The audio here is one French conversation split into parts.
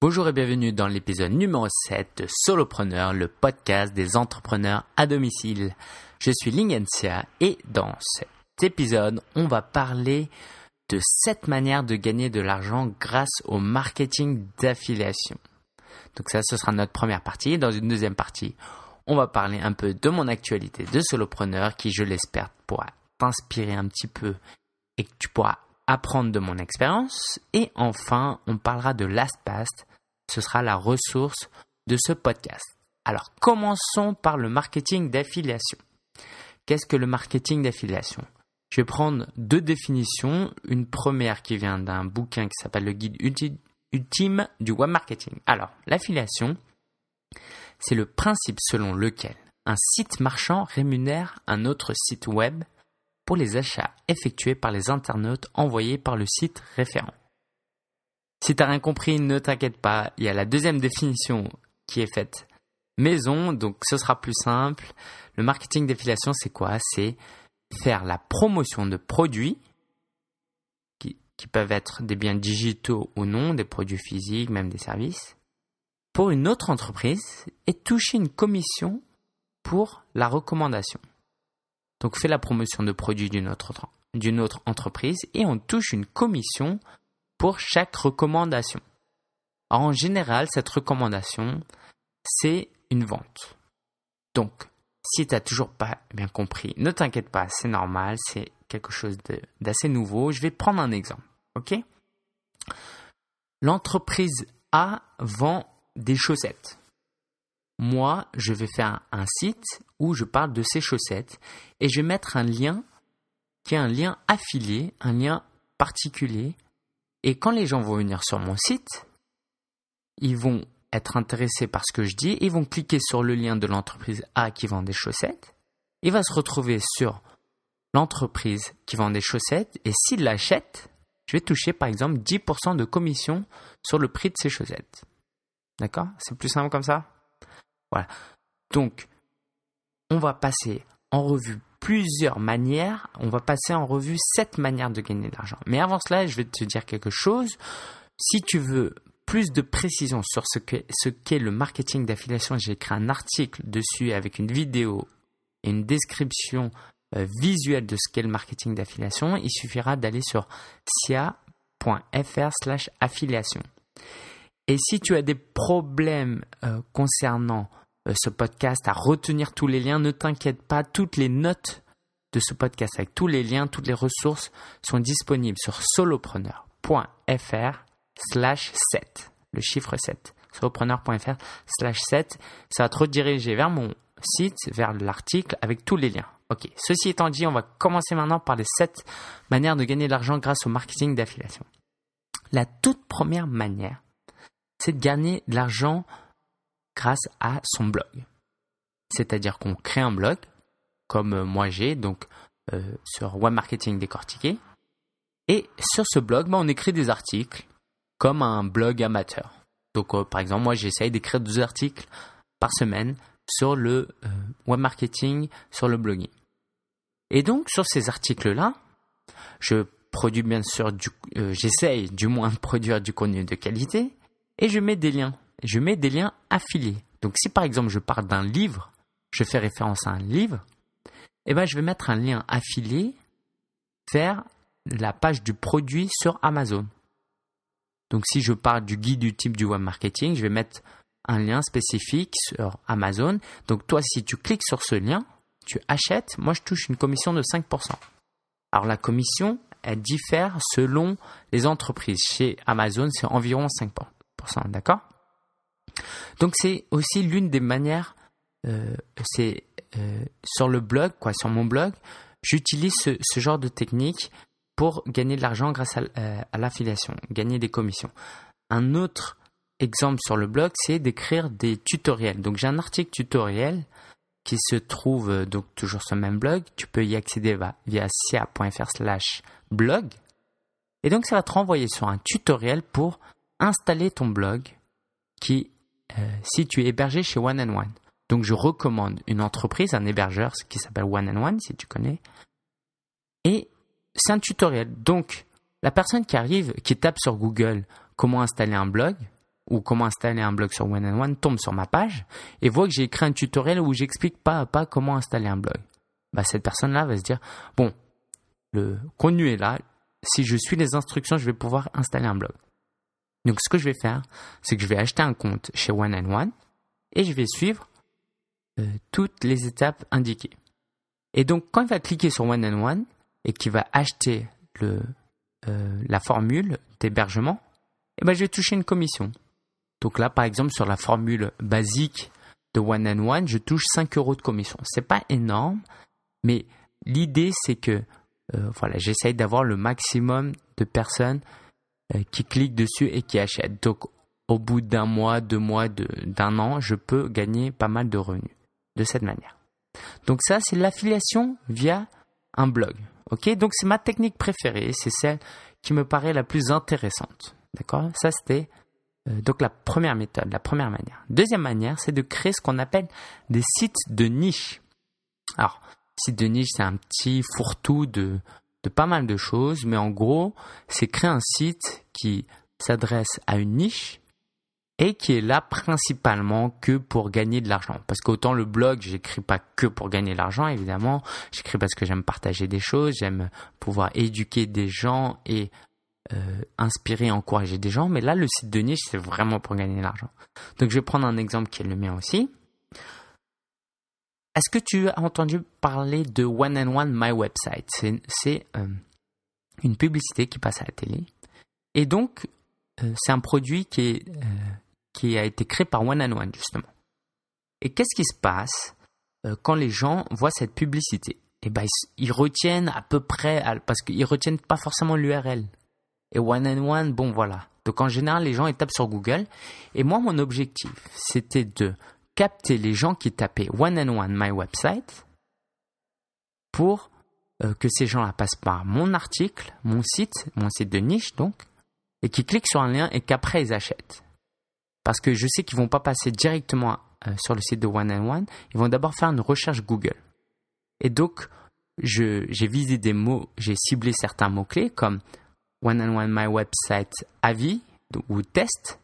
Bonjour et bienvenue dans l'épisode numéro 7 de Solopreneur, le podcast des entrepreneurs à domicile. Je suis Lingensia et dans cet épisode, on va parler de 7 manières de gagner de l'argent grâce au marketing d'affiliation. Donc ça, ce sera notre première partie. Dans une deuxième partie, on va parler un peu de mon actualité de solopreneur qui, je l'espère, pourra t'inspirer un petit peu et que tu pourras apprendre de mon expérience. Et enfin, on parlera de LastPass, ce sera la ressource de ce podcast. Alors, commençons par le marketing d'affiliation. Qu'est-ce que le marketing d'affiliation? Je vais prendre deux définitions. Une première qui vient d'un bouquin qui s'appelle le guide ultime du web marketing. Alors, l'affiliation, c'est le principe selon lequel un site marchand rémunère un autre site web pour les achats effectués par les internautes envoyés par le site référent. Si t'as rien compris, ne t'inquiète pas, il y a la deuxième définition qui est faite maison, donc ce sera plus simple. Le marketing d'affiliation, c'est quoi? C'est faire la promotion de produits qui, peuvent être des biens digitaux ou non, des produits physiques, même des services, pour une autre entreprise et toucher une commission pour la recommandation. Donc fait la promotion de produits d'une autre, d'une autre entreprise et on touche une commission pour chaque recommandation. en général, cette recommandation, c'est une vente. Donc, si tu n'as toujours pas bien compris, ne t'inquiète pas, c'est normal, c'est quelque chose d'assez nouveau. Je vais prendre un exemple, ok? L'entreprise A vend des chaussettes. Moi, je vais faire un site où je parle de ces chaussettes et je vais mettre un lien qui est un lien affilié, un lien particulier et quand les gens vont venir sur mon site, ils vont être intéressés par ce que je dis, ils vont cliquer sur le lien de l'entreprise A qui vend des chaussettes, il va se retrouver sur l'entreprise qui vend des chaussettes, et s'il l'achète, je vais toucher par exemple 10% de commission sur le prix de ces chaussettes. D'accord? C'est plus simple comme ça? Voilà. Donc, on va passer en revue plusieurs manières. On va passer en revue sept manières de gagner de l'argent. Mais avant cela, je vais te dire quelque chose. Si tu veux plus de précision sur ce qu'est le marketing d'affiliation, j'ai écrit un article dessus avec une vidéo et une description euh, visuelle de ce qu'est le marketing d'affiliation. Il suffira d'aller sur sia.fr slash affiliation. Et si tu as des problèmes euh, concernant ce podcast, à retenir tous les liens. Ne t'inquiète pas, toutes les notes de ce podcast avec tous les liens, toutes les ressources sont disponibles sur solopreneur.fr slash 7, le chiffre 7. solopreneur.fr slash 7, ça va te rediriger vers mon site, vers l'article avec tous les liens. Ok, ceci étant dit, on va commencer maintenant par les 7 manières de gagner de l'argent grâce au marketing d'affiliation. La toute première manière, c'est de gagner de l'argent grâce à son blog. C'est-à-dire qu'on crée un blog, comme euh, moi j'ai, donc euh, sur Web Marketing Décortiqué. Et sur ce blog, bah, on écrit des articles comme un blog amateur. Donc euh, par exemple, moi j'essaye d'écrire deux articles par semaine sur le web marketing, sur le blogging. Et donc sur ces articles-là, je produis bien sûr j'essaye du moins de produire du contenu de qualité et je mets des liens je mets des liens affiliés. Donc si par exemple je parle d'un livre, je fais référence à un livre, eh ben, je vais mettre un lien affilié vers la page du produit sur Amazon. Donc si je parle du guide du type du web marketing, je vais mettre un lien spécifique sur Amazon. Donc toi, si tu cliques sur ce lien, tu achètes, moi je touche une commission de 5%. Alors la commission, elle diffère selon les entreprises. Chez Amazon, c'est environ 5%, d'accord? Donc c'est aussi l'une des manières, euh, c'est euh, sur le blog, quoi, sur mon blog, j'utilise ce, genre de technique pour gagner de l'argent grâce à, euh, à l'affiliation, gagner des commissions. Un autre exemple sur le blog, c'est d'écrire des tutoriels. Donc j'ai un article tutoriel qui se trouve donc toujours sur le même blog. Tu peux y accéder via sia.fr slash blog. Et donc ça va te renvoyer sur un tutoriel pour installer ton blog qui si tu es hébergé chez One and One. Donc je recommande une entreprise, un hébergeur qui s'appelle One and One, si tu connais. Et c'est un tutoriel. Donc la personne qui arrive, qui tape sur Google comment installer un blog, ou comment installer un blog sur One and One tombe sur ma page et voit que j'ai écrit un tutoriel où j'explique pas à pas comment installer un blog. Bah, cette personne-là va se dire, bon, le contenu est là, si je suis les instructions, je vais pouvoir installer un blog. Donc ce que je vais faire, c'est que je vais acheter un compte chez One and One et je vais suivre euh, toutes les étapes indiquées. Et donc quand il va cliquer sur One and One et qu'il va acheter le, euh, la formule d'hébergement, eh ben, je vais toucher une commission. Donc là, par exemple, sur la formule basique de One and One, je touche 5 euros de commission. C'est pas énorme, mais l'idée c'est que euh, voilà, j'essaye d'avoir le maximum de personnes qui cliquent dessus et qui achètent. Donc, au bout d'un mois, deux mois, d'un an, je peux gagner pas mal de revenus de cette manière. Donc ça, c'est l'affiliation via un blog. Ok, donc c'est ma technique préférée, c'est celle qui me paraît la plus intéressante. D'accord? Ça, c'était euh, donc la première méthode, la première manière. Deuxième manière, c'est de créer ce qu'on appelle des sites de niche. Alors, site de niche, c'est un petit fourre-tout de, de pas mal de choses, mais en gros, c'est créer un site qui s'adresse à une niche et qui est là principalement que pour gagner de l'argent. Parce qu'autant le blog, j'écris pas que pour gagner de l'argent, évidemment. J'écris parce que j'aime partager des choses, j'aime pouvoir éduquer des gens et euh, inspirer, encourager des gens. Mais là, le site de niche, c'est vraiment pour gagner de l'argent. Donc, je vais prendre un exemple qui est le mien aussi. Est-ce que tu as entendu parler de One and One My Website? C'est euh, une publicité qui passe à la télé. Et donc, euh, c'est un produit euh, qui a été créé par One and One, justement. Et qu'est-ce qui se passe quand les gens voient cette publicité? Eh ben, ils, retiennent à peu près, parce qu'ils retiennent pas forcément l'URL. Et One and One, bon voilà. Donc en général, les gens ils sur Google. Et moi, mon objectif, c'était de capter les gens qui tapaient One and One My Website pour euh, que ces gens-là passent par mon article, mon site, mon site de niche donc, et qui cliquent sur un lien et qu'après ils achètent. Parce que je sais qu'ils vont pas passer directement euh, sur le site de One and One, ils vont d'abord faire une recherche Google. Et donc, j'ai visé des mots, j'ai ciblé certains mots-clés comme One and One My Website avis ou test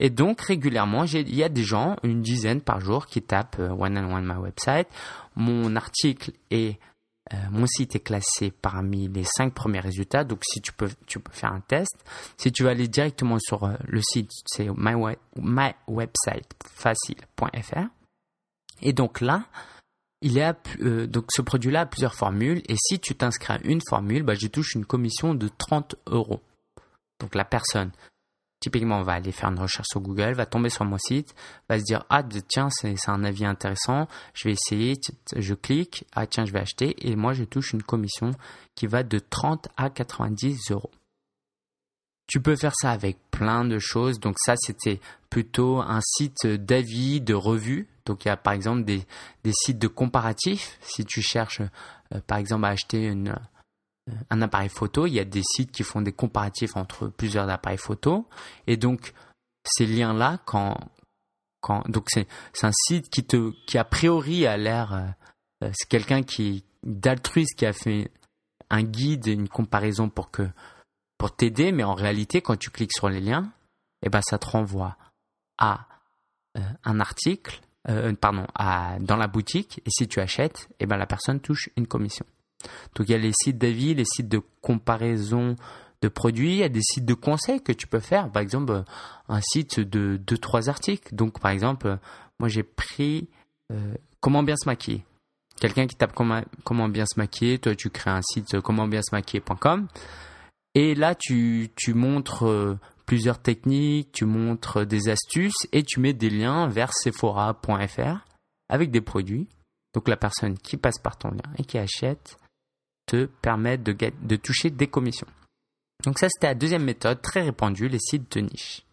et donc régulièrement, il y a des gens, une dizaine par jour, qui tapent euh, One and One My Website. Mon article et euh, mon site est classé parmi les cinq premiers résultats. Donc si tu peux, tu peux faire un test. Si tu vas aller directement sur euh, le site, c'est mywebsitefacile.fr. Et donc là, il y a donc ce produit-là a plusieurs formules. Et si tu t'inscris à une formule, bah, je touche une commission de 30 euros. Donc la personne Typiquement, on va aller faire une recherche sur Google, va tomber sur mon site, va se dire ah tiens c'est un avis intéressant, je vais essayer, je clique, ah tiens je vais acheter et moi je touche une commission qui va de 30 à 90 euros. Tu peux faire ça avec plein de choses. Donc ça, c'était plutôt un site d'avis, de revues. Donc il y a par exemple des, sites de comparatifs. Si tu cherches euh, par exemple à acheter une, un appareil photo, il y a des sites qui font des comparatifs entre plusieurs appareils photo. Et donc, ces liens-là, quand, quand, donc c'est, un site qui te, qui a priori a l'air, euh, euh, c'est quelqu'un qui, d'altruiste qui a fait un guide, une comparaison pour que, pour t'aider, mais en réalité, quand tu cliques sur les liens, eh ben, ça te renvoie à euh, un article, pardon, à, dans la boutique, et si tu achètes, eh ben, la personne touche une commission. Donc il y a les sites d'avis, les sites de comparaison de produits, il y a des sites de conseils que tu peux faire. Par exemple, euh, un site de deux trois articles. Donc par exemple, euh, moi j'ai pris euh, comment bien se maquiller. Quelqu'un qui tape comment, bien se maquiller, toi tu crées un site comment bien se maquiller.com et là tu, tu montres plusieurs techniques, tu montres des astuces et tu mets des liens vers sephora.fr avec des produits. Donc la personne qui passe par ton lien et qui achète te permettent de, de toucher des commissions. Donc ça, c'était la deuxième méthode très répandue, les sites de niche.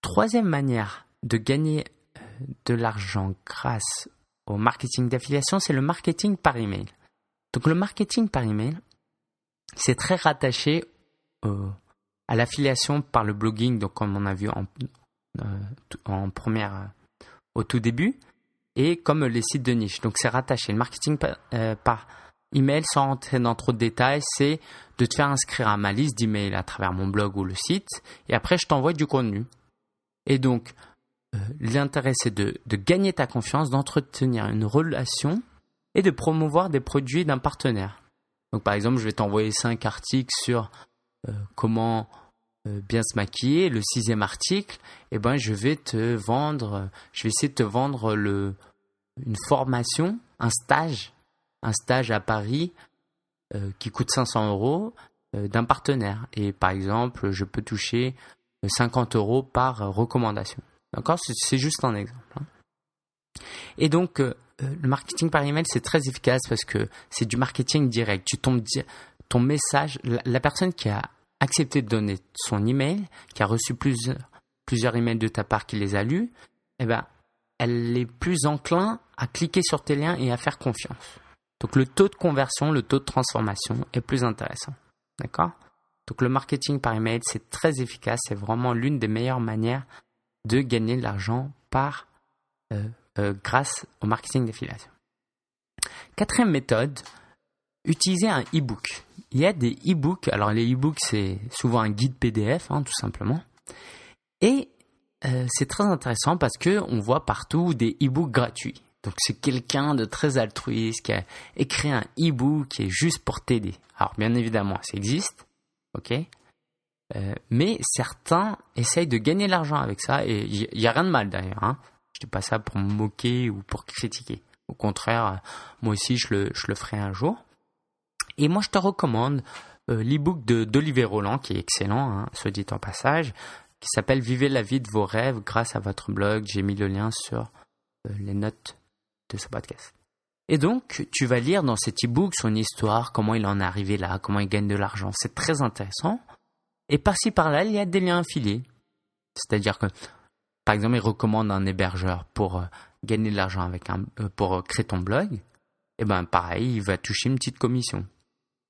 Troisième manière de gagner euh, de l'argent grâce au marketing d'affiliation, c'est le marketing par email. Donc le marketing par email, c'est très rattaché à l'affiliation par le blogging, donc comme on a vu en, euh, en première euh, au tout début, et comme les sites de niche. Donc c'est rattaché. Le marketing par email, sans rentrer dans trop de détails, c'est de te faire inscrire à ma liste d'emails à travers mon blog ou le site, et après je t'envoie du contenu. Et donc, euh, l'intérêt, c'est de, gagner ta confiance, d'entretenir une relation et de promouvoir des produits d'un partenaire. Donc, par exemple, je vais t'envoyer cinq articles sur euh, comment euh, bien se maquiller. Le sixième article, eh ben, je vais te vendre, je vais essayer de te vendre le, une formation, un stage, un stage à Paris qui coûte 500 euros d'un partenaire. Et par exemple, je peux toucher 50 euros par recommandation. D'accord? C'est juste un exemple. Hein. Et donc, euh, euh, le marketing par email, c'est très efficace parce que c'est du marketing direct. Tu tombes ton message, la, personne qui a accepté de donner son email, qui a reçu plusieurs, plusieurs emails de ta part, qui les a lus, eh ben, elle est plus enclin à cliquer sur tes liens et à faire confiance. Donc le taux de conversion, le taux de transformation est plus intéressant. D'accord? Donc le marketing par email, c'est très efficace, c'est vraiment l'une des meilleures manières de gagner de l'argent par euh, euh, grâce au marketing d'affiliation. Quatrième méthode, utiliser un e-book. Il y a des e-books. Alors les e-books, c'est souvent un guide PDF, hein, tout simplement. Et euh, c'est très intéressant parce que on voit partout des e-books gratuits. Donc c'est quelqu'un de très altruiste qui a écrit un e-book qui est juste pour t'aider. Alors bien évidemment, ça existe, ok? Euh, mais certains essayent de gagner de l'argent avec ça et il n'y a rien de mal d'ailleurs. Hein. Je dis pas ça pour me moquer ou pour critiquer. Au contraire, euh, moi aussi je le, ferai un jour. Et moi je te recommande euh, l'e-book d'Olivier Roland qui est excellent, hein, soit dit en passage, qui s'appelle Vivez la vie de vos rêves grâce à votre blog. J'ai mis le lien sur les notes de ce podcast. Et donc, tu vas lire dans cet e-book son histoire, comment il en est arrivé là, comment il gagne de l'argent. C'est très intéressant. Et par-ci par-là, il y a des liens affiliés. C'est-à-dire que, par exemple, il recommande un hébergeur pour euh, gagner de l'argent avec un, euh, pour euh, créer ton blog. Et eh ben, pareil, il va toucher une petite commission.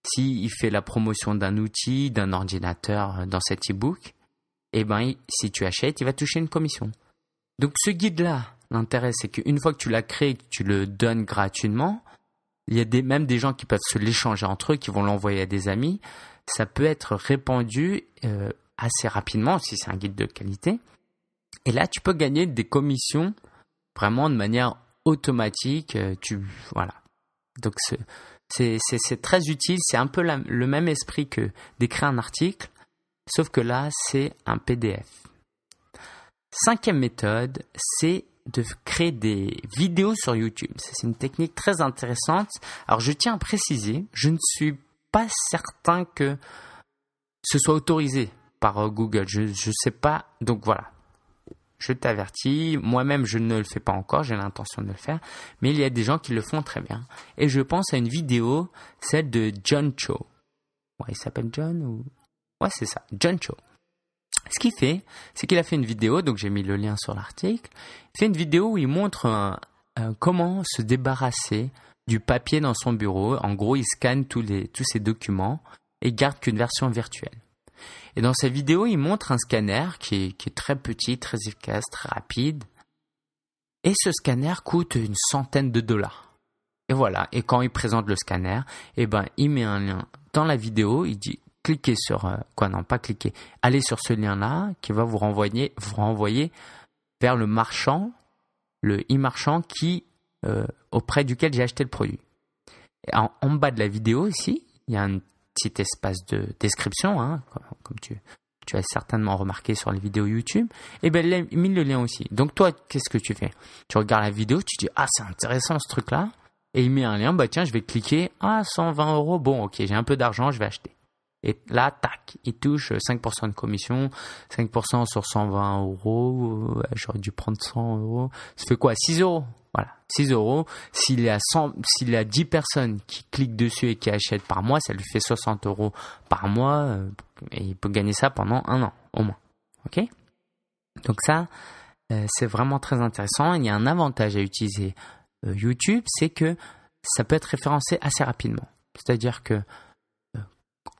S'il fait la promotion d'un outil, d'un ordinateur dans cet e-book, et eh ben, si tu achètes, il va toucher une commission. Donc, ce guide-là, l'intérêt, c'est qu'une fois que tu l'as créé, que tu le donnes gratuitement, il y a des, même des gens qui peuvent se l'échanger entre eux, qui vont l'envoyer à des amis ça peut être répandu euh, assez rapidement si c'est un guide de qualité. Et là, tu peux gagner des commissions vraiment de manière automatique. Euh, tu voilà. Donc c'est très utile. C'est un peu le même esprit que d'écrire un article, sauf que là c'est un PDF. Cinquième méthode, c'est de créer des vidéos sur YouTube. C'est une technique très intéressante. Alors je tiens à préciser, je ne suis pas certain que ce soit autorisé par euh, Google. Je ne sais pas. Donc voilà. Je t'avertis, moi-même je ne le fais pas encore, j'ai l'intention de le faire, mais il y a des gens qui le font très bien. Et je pense à une vidéo, celle de John Cho. Ouais, il s'appelle John ou... Ouais, c'est ça, John Cho. Ce qu'il fait, c'est qu'il a fait une vidéo, donc j'ai mis le lien sur l'article. Il fait une vidéo où il montre comment se débarrasser du papier dans son bureau. En gros, il scanne tous, ses documents et garde qu'une version virtuelle. Et dans sa vidéo, il montre un scanner qui est, qui est très petit, très efficace, très rapide. Et ce scanner coûte une centaine de dollars. Et voilà. Et quand il présente le scanner, eh ben, il met un lien dans la vidéo. Il dit cliquez sur euh, quoi non pas cliquez. Allez sur ce lien-là qui va vous renvoyer, vous renvoyer vers le marchand, le e-marchand qui euh, auprès duquel j'ai acheté le produit. En, bas de la vidéo ici, il y a un petit espace de description, hein, comme tu, tu as certainement remarqué sur les vidéos YouTube, et bien il a mis le lien aussi. Donc toi, qu'est-ce que tu fais? Tu regardes la vidéo, tu dis ah c'est intéressant ce truc-là, et il met un lien, bah tiens je vais cliquer, ah 120 euros, bon ok j'ai un peu d'argent, je vais acheter. Et là, tac, il touche 5% de commission, 5% sur 120 euros, j'aurais dû prendre 100 euros, ça fait quoi? 6 euros voilà, 6 euros. S'il y, a 100, s'il a 10 personnes qui cliquent dessus et qui achètent par mois, ça lui fait 60 euros par mois euh, et il peut gagner ça pendant un an au moins. Ok? Donc ça, euh, c'est vraiment très intéressant. Il y a un avantage à utiliser euh, YouTube, c'est que ça peut être référencé assez rapidement. C'est-à-dire que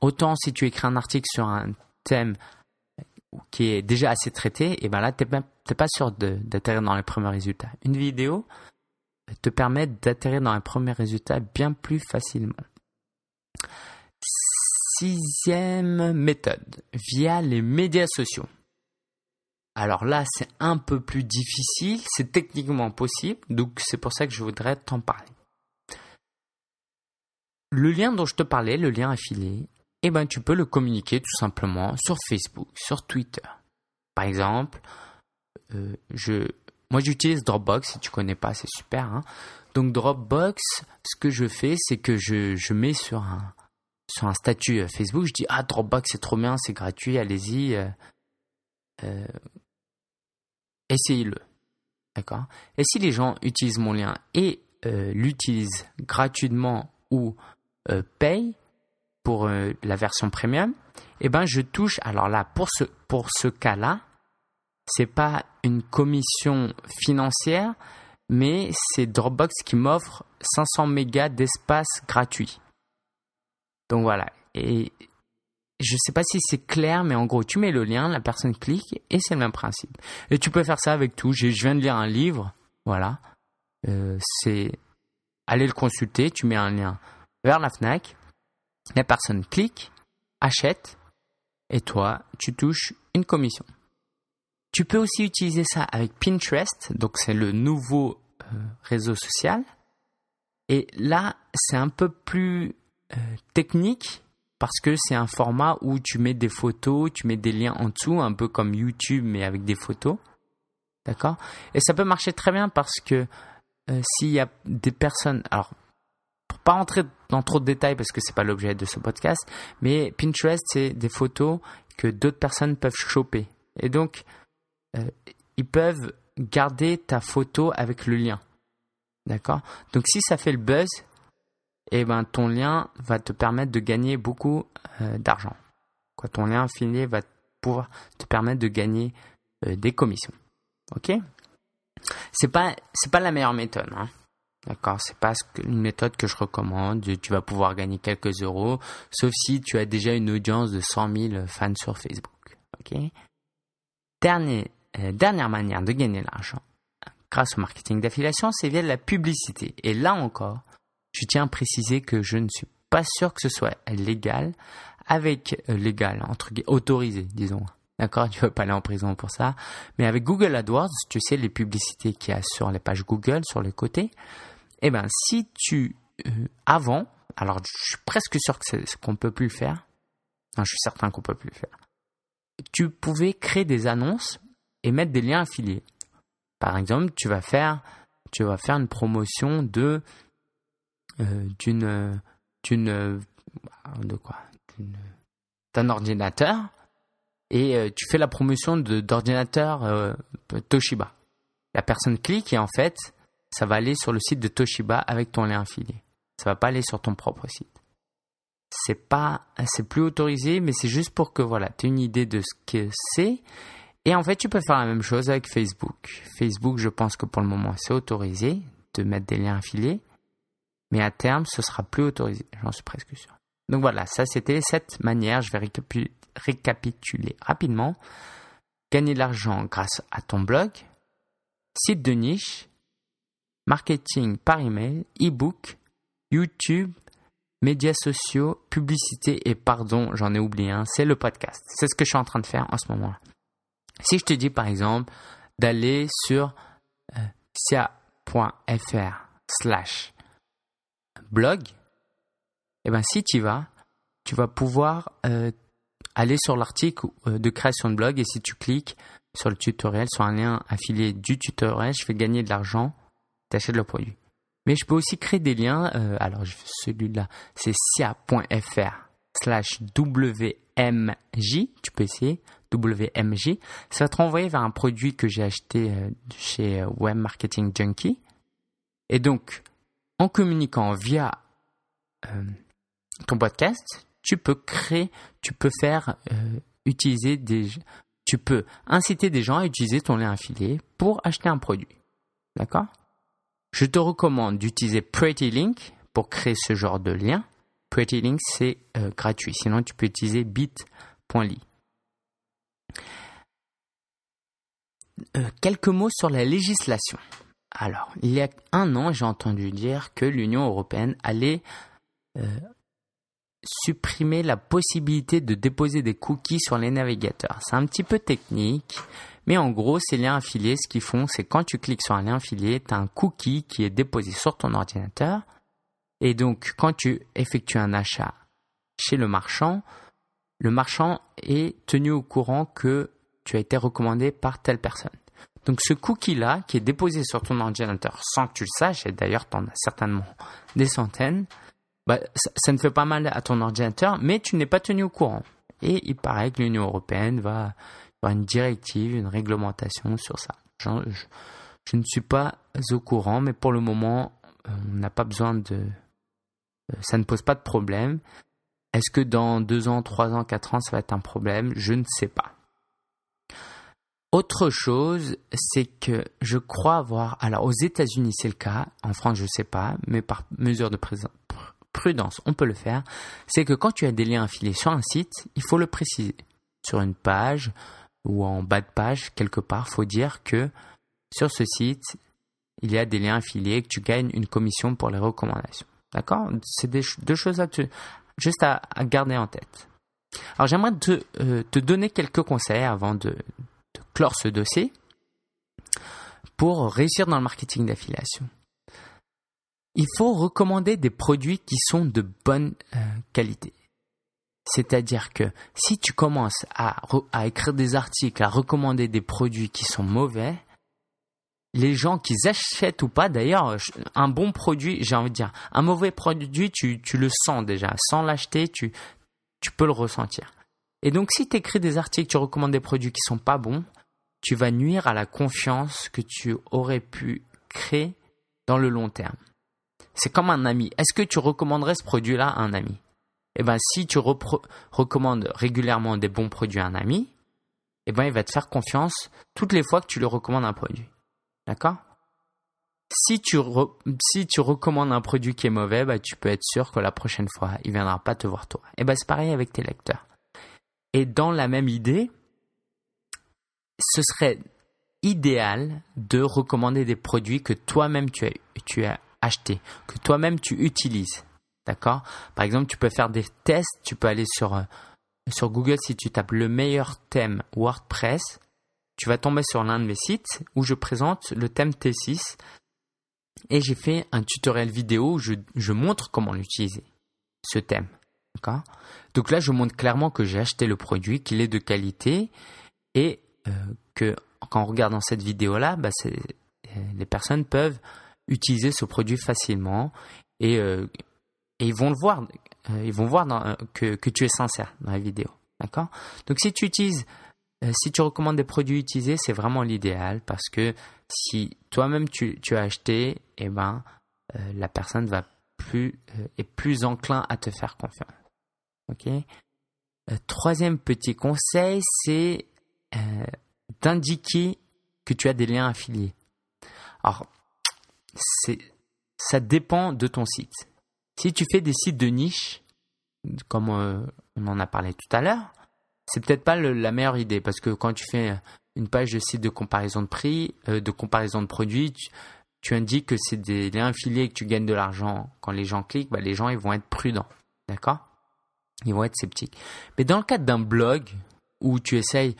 autant si tu écris un article sur un thème qui est déjà assez traité, et ben là, tu n'es pas sûr d'atterrir dans les premiers résultats. Une vidéo te permet d'atterrir dans les premiers résultats bien plus facilement. Sixième méthode, via les médias sociaux. Alors là, c'est un peu plus difficile, c'est techniquement possible, donc c'est pour ça que je voudrais t'en parler. Le lien dont je te parlais, le lien affilié, eh ben, tu peux le communiquer tout simplement sur Facebook, sur Twitter. Par exemple, euh, moi j'utilise Dropbox, si tu connais pas, c'est super. Hein. Donc Dropbox, ce que je fais, c'est que je, mets sur un, statut euh, Facebook, je dis ah Dropbox c'est trop bien, c'est gratuit, allez-y, euh, essayez-le, d'accord? Et si les gens utilisent mon lien et l'utilisent gratuitement ou payent pour la version premium, eh ben je touche. Alors là pour ce pour ce cas-là, c'est pas une commission financière, mais c'est Dropbox qui m'offre 500 mégas d'espace gratuit. Donc voilà. Et je sais pas si c'est clair, mais en gros, tu mets le lien, la personne clique et c'est le même principe. Et tu peux faire ça avec tout. Je viens de lire un livre, voilà. Euh, c'est aller le consulter, tu mets un lien vers la Fnac, la personne clique, achète, et toi, tu touches une commission. Tu peux aussi utiliser ça avec Pinterest, donc c'est le nouveau euh, réseau social. Et là, c'est un peu plus euh, technique parce que c'est un format où tu mets des photos, tu mets des liens en dessous, un peu comme YouTube mais avec des photos. D'accord? Et ça peut marcher très bien parce que euh, s'il y a des personnes, alors pas rentrer dans trop de détails parce que c'est pas l'objet de ce podcast, mais Pinterest c'est des photos que d'autres personnes peuvent choper et donc euh, ils peuvent garder ta photo avec le lien. D'accord? Donc si ça fait le buzz, eh ben, ton lien va te permettre de gagner beaucoup euh, d'argent. Quoi, ton lien affilié va pouvoir te permettre de gagner euh, des commissions. Ok? C'est pas c'est pas la meilleure méthode. Hein. D'accord, c'est pas une méthode que je recommande. Tu vas pouvoir gagner quelques euros, sauf si tu as déjà une audience de 100 000 fans sur Facebook. Ok? Euh, dernière manière de gagner de l'argent grâce au marketing d'affiliation, c'est via la publicité. Et là encore, je tiens à préciser que je ne suis pas sûr que ce soit légal, avec euh, légal, entre autorisé, disons. D'accord Tu veux pas aller en prison pour ça. Mais avec Google AdWords, tu sais, les publicités qu'il y a sur les pages Google, sur les côtés, eh ben, si tu, euh, avant, alors je suis presque sûr que qu'on ne peut plus le faire. je suis certain qu'on ne peut plus le faire. Tu pouvais créer des annonces et mettre des liens affiliés. Par exemple, tu vas faire, tu vas faire une promotion de euh, d'une d'une euh, de quoi? D'un ordinateur et tu fais la promotion d'ordinateur Toshiba. La personne clique et en fait, ça va aller sur le site de Toshiba avec ton lien affilié. Ça va pas aller sur ton propre site. C'est pas, c'est plus autorisé, mais c'est juste pour que voilà, tu aies une idée de ce que c'est. Et en fait, tu peux faire la même chose avec Facebook. Facebook, je pense que pour le moment, c'est autorisé de mettre des liens affiliés mais à terme, ce sera plus autorisé, j'en suis presque sûr. Donc voilà, ça c'était cette manière, je vais récapituler rapidement. Gagner de l'argent grâce à ton blog, site de niche, marketing par email, e-book, YouTube, médias sociaux, publicité et pardon, j'en ai oublié un, c'est le podcast. C'est ce que je suis en train de faire en ce moment-là. Si je te dis par exemple d'aller sur euh, sia.fr slash blog, eh ben, si tu vas, tu vas pouvoir euh, aller sur l'article euh, de création de blog et si tu cliques sur le tutoriel, sur un lien affilié du tutoriel, je fais gagner de l'argent, tu achètes le produit. Mais je peux aussi créer des liens, euh, alors celui-là, c'est sia.fr slash WMJ, tu peux essayer, WMJ, ça va te renvoyer vers un produit que j'ai acheté chez Web Marketing Junkie. Et donc, en communiquant via euh, ton podcast, tu peux créer, tu peux faire euh, utiliser des, tu peux inciter des gens à utiliser ton lien affilié pour acheter un produit. D'accord? Je te recommande d'utiliser Pretty Link pour créer ce genre de lien. Pretty Link, c'est euh, gratuit. Sinon, tu peux utiliser bit.ly. quelques mots sur la législation. Alors, il y a un an, j'ai entendu dire que l'Union européenne allait euh, supprimer la possibilité de déposer des cookies sur les navigateurs. C'est un petit peu technique, mais en gros, ces liens affiliés, ce qu'ils font, c'est quand tu cliques sur un lien affilié, tu as un cookie qui est déposé sur ton ordinateur. Et donc, quand tu effectues un achat chez le marchand, le marchand est tenu au courant que tu as été recommandé par telle personne. Donc ce cookie-là, qui est déposé sur ton ordinateur sans que tu le saches, et d'ailleurs tu en as certainement des centaines, bah, ça, ne fait pas mal à ton ordinateur, mais tu n'es pas tenu au courant. Et il paraît que l'Union européenne va une directive, une réglementation sur ça. Je, je, ne suis pas au courant, mais pour le moment, on n'a pas besoin de... Euh, ça ne pose pas de problème. Est-ce que dans deux ans, trois ans, quatre ans, ça va être un problème? Je ne sais pas. Autre chose, c'est que je crois avoir, alors aux États-Unis c'est le cas, en France je ne sais pas, mais par mesure de prudence on peut le faire, c'est que quand tu as des liens affiliés sur un site, il faut le préciser. Sur une page ou en bas de page, quelque part, faut dire que sur ce site, il y a des liens affiliés, que tu gagnes une commission pour les recommandations. D'accord? C'est deux choses juste à, garder en tête. Alors j'aimerais te, euh, donner quelques conseils avant de, clore ce dossier pour réussir dans le marketing d'affiliation. Il faut recommander des produits qui sont de bonne euh, qualité. C'est-à-dire que si tu commences à, écrire des articles, à recommander des produits qui sont mauvais, les gens qui achètent ou pas, d'ailleurs, un bon produit, j'ai envie de dire, un mauvais produit, tu, le sens déjà. Sans l'acheter, tu, tu peux le ressentir. Et donc, si tu écris des articles, tu recommandes des produits qui sont pas bons, tu vas nuire à la confiance que tu aurais pu créer dans le long terme. C'est comme un ami. Est-ce que tu recommanderais ce produit-là à un ami? Eh bien, si tu recommandes régulièrement des bons produits à un ami, eh ben, il va te faire confiance toutes les fois que tu lui recommandes un produit. D'accord? Si tu, recommandes un produit qui est mauvais, bah, tu peux être sûr que la prochaine fois, il ne viendra pas te voir toi. Et ben, c'est pareil avec tes lecteurs. Et dans la même idée, ce serait idéal de recommander des produits que toi-même tu as, tu as acheté, que toi-même tu utilises. D'accord? Par exemple, tu peux faire des tests, tu peux aller sur, euh, sur Google si tu tapes le meilleur thème WordPress, tu vas tomber sur l'un de mes sites où je présente le thème T6 et j'ai fait un tutoriel vidéo où je, montre comment l'utiliser, ce thème. D'accord? Donc là, je montre clairement que j'ai acheté le produit, qu'il est de qualité et euh, que qu'en regardant cette vidéo-là, bah, euh, les personnes peuvent utiliser ce produit facilement et, et ils vont le voir, ils vont voir que, que, tu es sincère dans la vidéo. D'accord? Donc si tu utilises, si tu recommandes des produits utilisés, c'est vraiment l'idéal parce que si toi-même tu, tu, as acheté, et eh ben, la personne va plus, est plus enclin à te faire confiance. Ok? Troisième petit conseil, c'est euh, d'indiquer que tu as des liens affiliés. Alors, ça dépend de ton site. Si tu fais des sites de niche, comme euh, on en a parlé tout à l'heure, c'est peut-être pas la meilleure idée parce que quand tu fais une page de site de comparaison de prix, euh, de comparaison de produits, tu, indiques que c'est des liens affiliés et que tu gagnes de l'argent. Quand les gens cliquent, bah, les gens ils vont être prudents, d'accord? Ils vont être sceptiques. Mais dans le cadre d'un blog où tu essayes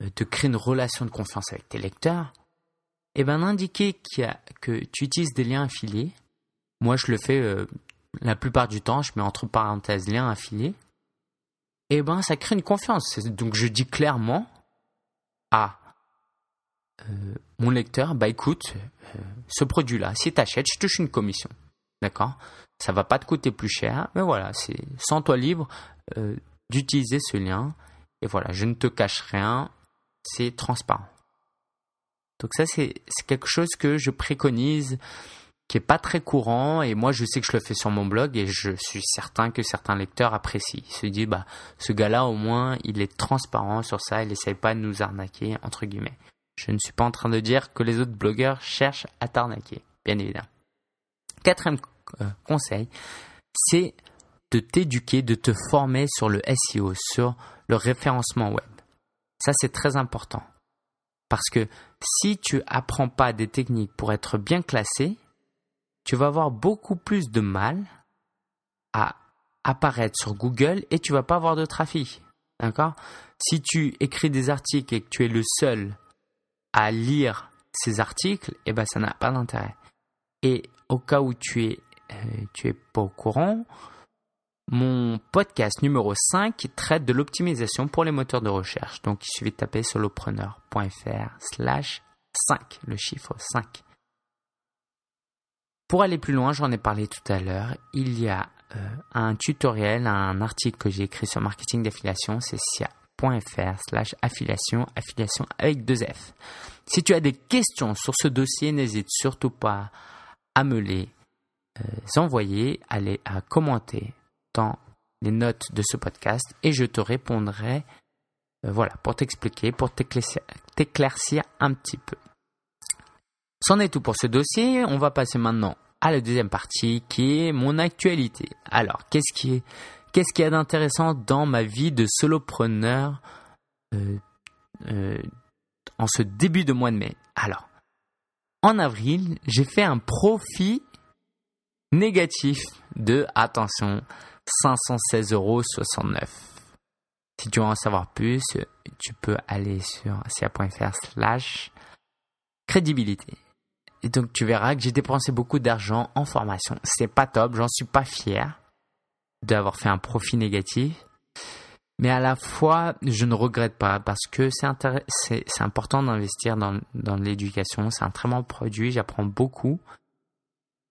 de créer une relation de confiance avec tes lecteurs, eh ben d'indiquer que tu utilises des liens affiliés. Moi, je le fais euh, la plupart du temps, je mets entre parenthèses liens affiliés. Et eh ben ça crée une confiance. Donc je dis clairement à euh, mon lecteur, bah écoute, euh, ce produit-là, si tu achètes, je touche une commission. D'accord? Ça va pas te coûter plus cher, mais voilà, c'est sans toi libre d'utiliser ce lien. Et voilà, je ne te cache rien, c'est transparent. Donc ça, c'est quelque chose que je préconise, qui est pas très courant, et moi je sais que je le fais sur mon blog, et je suis certain que certains lecteurs apprécient. Ils se disent, bah, ce gars-là, au moins, il est transparent sur ça, il n'essaye pas de nous arnaquer, entre guillemets. Je ne suis pas en train de dire que les autres blogueurs cherchent à t'arnaquer, bien évidemment. Quatrième euh, conseil, c'est de t'éduquer, de te former sur le SEO, sur le référencement web. Ça, c'est très important. Parce que si tu apprends pas des techniques pour être bien classé, tu vas avoir beaucoup plus de mal à apparaître sur Google et tu vas pas avoir de trafic. D'accord? Si tu écris des articles et que tu es le seul à lire ces articles, eh ben ça n'a pas d'intérêt. Et au cas où tu es euh, tu es pas au courant, mon podcast numéro 5 traite de l'optimisation pour les moteurs de recherche. Donc il suffit de taper solopreneur.fr slash 5, le chiffre 5. Pour aller plus loin, j'en ai parlé tout à l'heure, il y a euh, un tutoriel, un article que j'ai écrit sur marketing d'affiliation, c'est sia.fr slash affiliation, affiliation avec deux F. Si tu as des questions sur ce dossier, n'hésite surtout pas à me les euh, envoyer, à, les, commenter dans les notes de ce podcast et je te répondrai euh, voilà, pour t'expliquer, pour t'éclaircir un petit peu. C'en est tout pour ce dossier. On va passer maintenant à la deuxième partie qui est mon actualité. Alors, qu'est-ce qui est, qu'est-ce qu'il y a d'intéressant dans ma vie de solopreneur euh, euh, en ce début de mois de mai? Alors, en avril, j'ai fait un profit négatif de, attention, 516,69 euros. Si tu veux en savoir plus, tu peux aller sur cia.fr slash crédibilité. Et donc tu verras que j'ai dépensé beaucoup d'argent en formation. C'est pas top, j'en suis pas fier d'avoir fait un profit négatif. Mais à la fois, je ne regrette pas parce que c'est important d'investir dans, dans l'éducation. C'est un très bon produit, j'apprends beaucoup.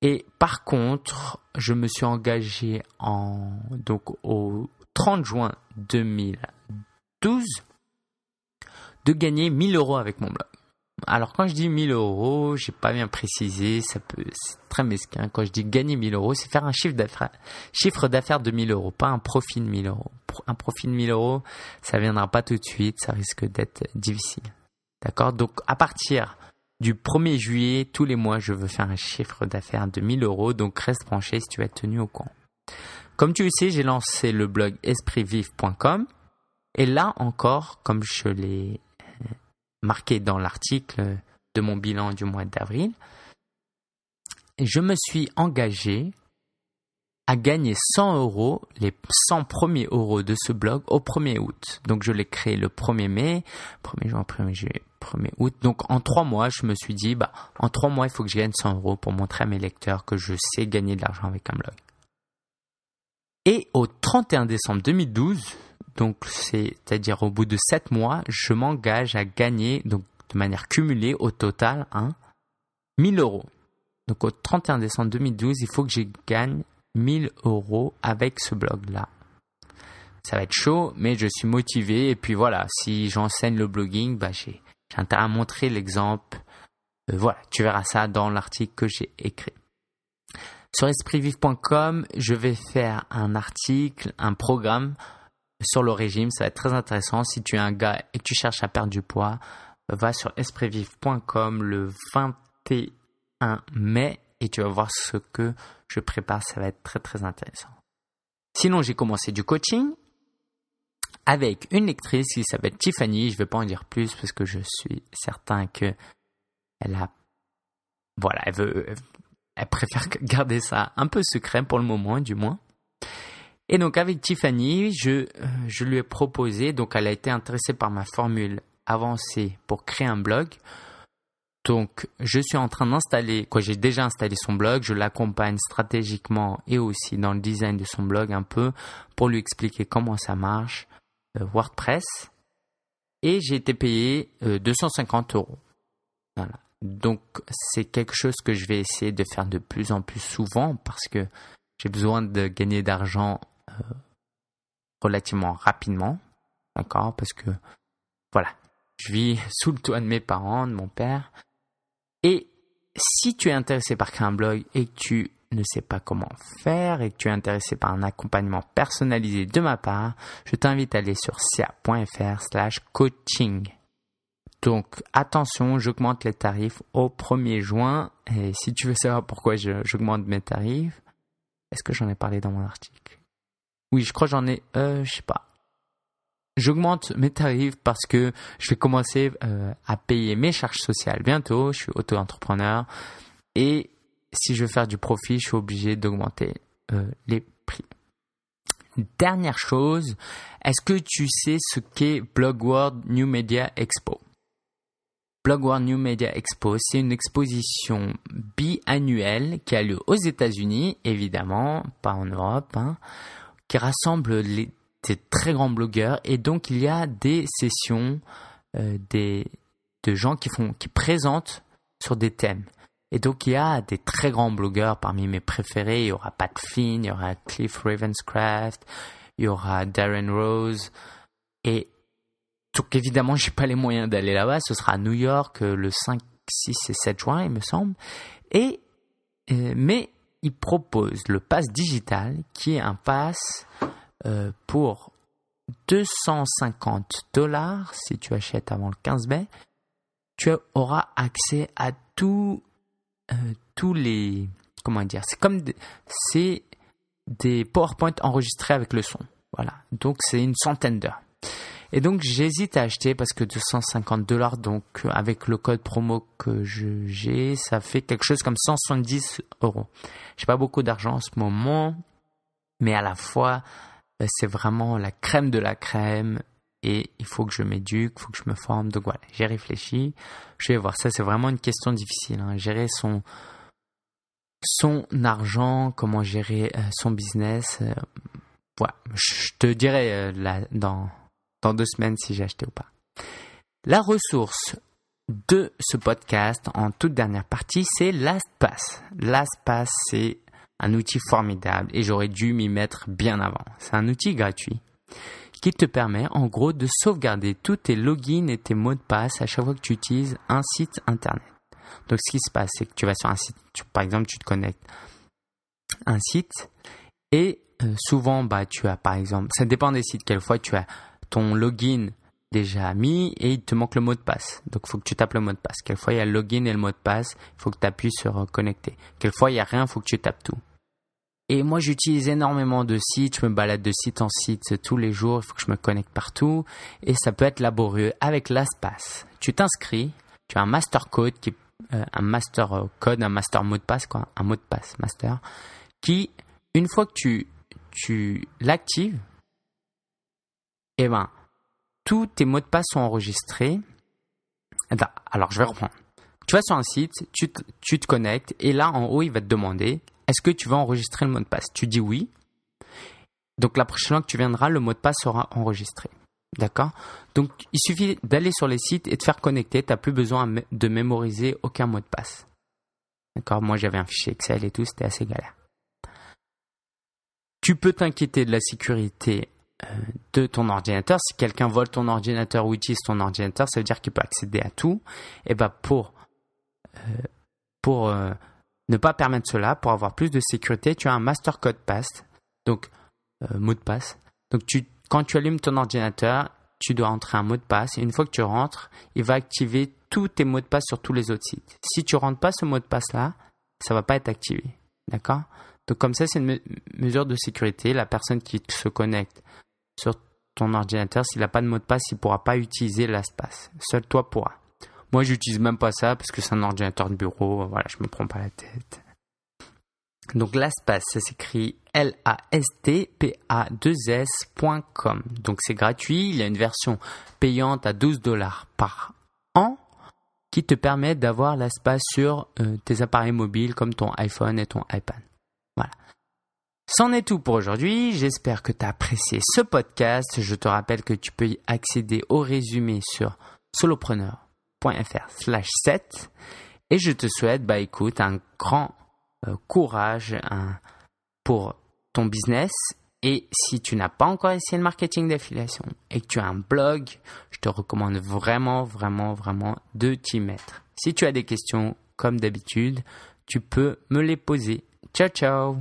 Et par contre, je me suis engagé en, donc au 30 juin 2012 de gagner 1000 euros avec mon blog. Alors quand je dis 1000 euros, j'ai pas bien précisé, ça peut, c'est très mesquin. Quand je dis gagner 1000 euros, c'est faire un chiffre d'affaires, de 1000 euros, pas un profit de 1000 euros. Un profit de 1000 euros, ça viendra pas tout de suite, ça risque d'être difficile. D'accord? Donc à partir du 1er juillet, tous les mois, je veux faire un chiffre d'affaires de 1000 euros, donc reste branché si tu es tenu au courant. Comme tu le sais, j'ai lancé le blog espritvive.com et là encore, comme je l'ai marqué dans l'article de mon bilan du mois d'avril, je me suis engagé à gagner 100 euros, les 100 premiers euros de ce blog au 1er août. Donc je l'ai créé le 1er mai, 1er juin, 1er juillet, 1er août. Donc en trois mois, je me suis dit, bah, en trois mois, il faut que je gagne 100 euros pour montrer à mes lecteurs que je sais gagner de l'argent avec un blog. Et au 31 décembre 2012, donc c'est-à-dire au bout de 7 mois, je m'engage à gagner, donc de manière cumulée au total, hein, 1000 euros. Donc au 31 décembre 2012, il faut que je gagne 1000 euros avec ce blog-là. Ça va être chaud, mais je suis motivé. Et puis voilà, si j'enseigne le blogging, bah j'ai intérêt à montrer l'exemple. Euh, voilà, tu verras ça dans l'article que j'ai écrit. Sur espritvive.com, je vais faire un article, un programme sur le régime. Ça va être très intéressant. Si tu es un gars et que tu cherches à perdre du poids, va sur espritvive.com le 21 mai et tu vas voir ce que je prépare. Ça va être très très intéressant. Sinon, j'ai commencé du coaching avec une lectrice qui s'appelle Tiffany. Je ne vais pas en dire plus parce que je suis certain que elle a, voilà, elle elle préfère garder ça un peu secret pour le moment, du moins. Et donc avec Tiffany, je, euh, je lui ai proposé, donc elle a été intéressée par ma formule avancée pour créer un blog. Donc je suis en train d'installer, quoi j'ai déjà installé son blog, je l'accompagne stratégiquement et aussi dans le design de son blog un peu pour lui expliquer comment ça marche, euh, WordPress. Et j'ai été payé 250 euh, euros. Voilà. Donc c'est quelque chose que je vais essayer de faire de plus en plus souvent parce que j'ai besoin de gagner d'argent relativement rapidement, d'accord Parce que voilà, je vis sous le toit de mes parents, de mon père. Et si tu es intéressé par créer un blog et que tu ne sais pas comment faire et que tu es intéressé par un accompagnement personnalisé de ma part, je t'invite à aller sur sia.fr slash coaching. Donc attention, j'augmente les tarifs au 1er juin. Et si tu veux savoir pourquoi j'augmente mes tarifs, est-ce que j'en ai parlé dans mon article? Oui, je crois j'en ai, euh, je sais pas. J'augmente mes tarifs parce que je vais commencer euh, à payer mes charges sociales bientôt. Je suis auto-entrepreneur et si je veux faire du profit, je suis obligé d'augmenter euh, les prix. Dernière chose, est-ce que tu sais ce qu'est Blog World New Media Expo? Blog World New Media Expo, c'est une exposition biannuelle qui a lieu aux États-Unis, évidemment, pas en Europe, hein, qui rassemble les, des très grands blogueurs et donc il y a des sessions euh, des, de gens qui font, qui présentent sur des thèmes. Et donc, il y a des très grands blogueurs parmi mes préférés. Il y aura Pat Flynn, il y aura Cliff Ravenscraft, il y aura Darren Rose. Et donc, évidemment, j'ai pas les moyens d'aller là-bas. Ce sera à New York euh, le 5, 6 et 7 juin, il me semble. Et, euh, mais il propose le pass digital qui est un pass euh, pour 250 dollars si tu achètes avant le 15 mai. Tu auras accès à tout euh, tous les comment dire, c'est comme c'est des PowerPoint enregistrés avec le son. Voilà. Donc c'est une centaine d'heures. Et donc j'hésite à acheter parce que 250 dollars, donc avec le code promo que j'ai, ça fait quelque chose comme 170 euros. J'ai pas beaucoup d'argent en ce moment, mais à la fois euh, c'est vraiment la crème de la crème et il faut que je m'éduque, il faut que je me forme. Donc voilà, j'ai réfléchi. Je vais voir ça, c'est vraiment une question difficile. Hein. Gérer son, son argent, comment gérer euh, son business. Euh, voilà, je te dirai euh, là, dans, dans deux semaines si j'ai acheté ou pas. La ressource de ce podcast en toute dernière partie, c'est LastPass. LastPass, c'est un outil formidable et j'aurais dû m'y mettre bien avant. C'est un outil gratuit qui te permet en gros de sauvegarder tous tes logins et tes mots de passe à chaque fois que tu utilises un site internet. Donc ce qui se passe, c'est que tu vas sur un site, par exemple tu te connectes un site et euh, souvent bah, tu as par exemple, ça dépend des sites, quelquefois tu as ton login déjà mis et il te manque le mot de passe. Donc il faut que tu tapes le mot de passe. Quelquefois il y a le login et le mot de passe, il faut que tu appuies sur connecter. Quelquefois il n'y a rien, faut que tu tapes tout. Et moi, j'utilise énormément de sites. Je me balade de site en site tous les jours. Il faut que je me connecte partout. Et ça peut être laborieux. Avec LastPass, tu t'inscris. Tu as un master code qui euh, un master code, un master mot de passe, quoi, un mot de passe master, qui, une fois que tu, tu l'actives, eh ben, tous tes mots de passe sont enregistrés. Alors, je vais reprendre. Tu vas sur un site, tu te connectes, et là, en haut, il va te demander est-ce que tu vas enregistrer le mot de passe? Tu dis oui. Donc la prochaine fois que tu viendras, le mot de passe sera enregistré. D'accord? Donc il suffit d'aller sur les sites et de faire connecter. Tu n'as plus besoin de mémoriser aucun mot de passe. D'accord? Moi j'avais un fichier Excel et tout, c'était assez galère. Tu peux t'inquiéter de la sécurité de ton ordinateur. Si quelqu'un vole ton ordinateur ou utilise ton ordinateur, ça veut dire qu'il peut accéder à tout. Et bien pour, euh, pour euh, ne pas permettre cela, pour avoir plus de sécurité, tu as un master code pass, donc euh, mot de passe. Donc tu, quand tu allumes ton ordinateur, tu dois entrer un mot de passe et une fois que tu rentres, il va activer tous tes mots de passe sur tous les autres sites. Si tu rentres pas ce mot de passe là, ça va pas être activé. D'accord? Donc comme ça, c'est une mesure de sécurité. La personne qui se connecte sur ton ordinateur, s'il n'a pas de mot de passe, il pourra pas utiliser l'espace. Seul toi pourras. Moi, j'utilise même pas ça parce que c'est un ordinateur de bureau. Voilà, je me prends pas la tête. Donc LastPass, ça s'écrit L-A-S-T-P-A-2-S.com. Donc c'est gratuit. Il y a une version payante à 12 dollars par an qui te permet d'avoir LastPass sur euh, tes appareils mobiles comme ton iPhone et ton iPad. Voilà. C'en est tout pour aujourd'hui. J'espère que tu as apprécié ce podcast. Je te rappelle que tu peux y accéder au résumé sur Solopreneur slash 7 et je te souhaite bah écoute un grand euh, courage pour ton business et si tu n'as pas encore essayé le marketing d'affiliation et que tu as un blog, je te recommande vraiment, vraiment, vraiment de t'y mettre. Si tu as des questions, comme d'habitude, tu peux me les poser. Ciao, ciao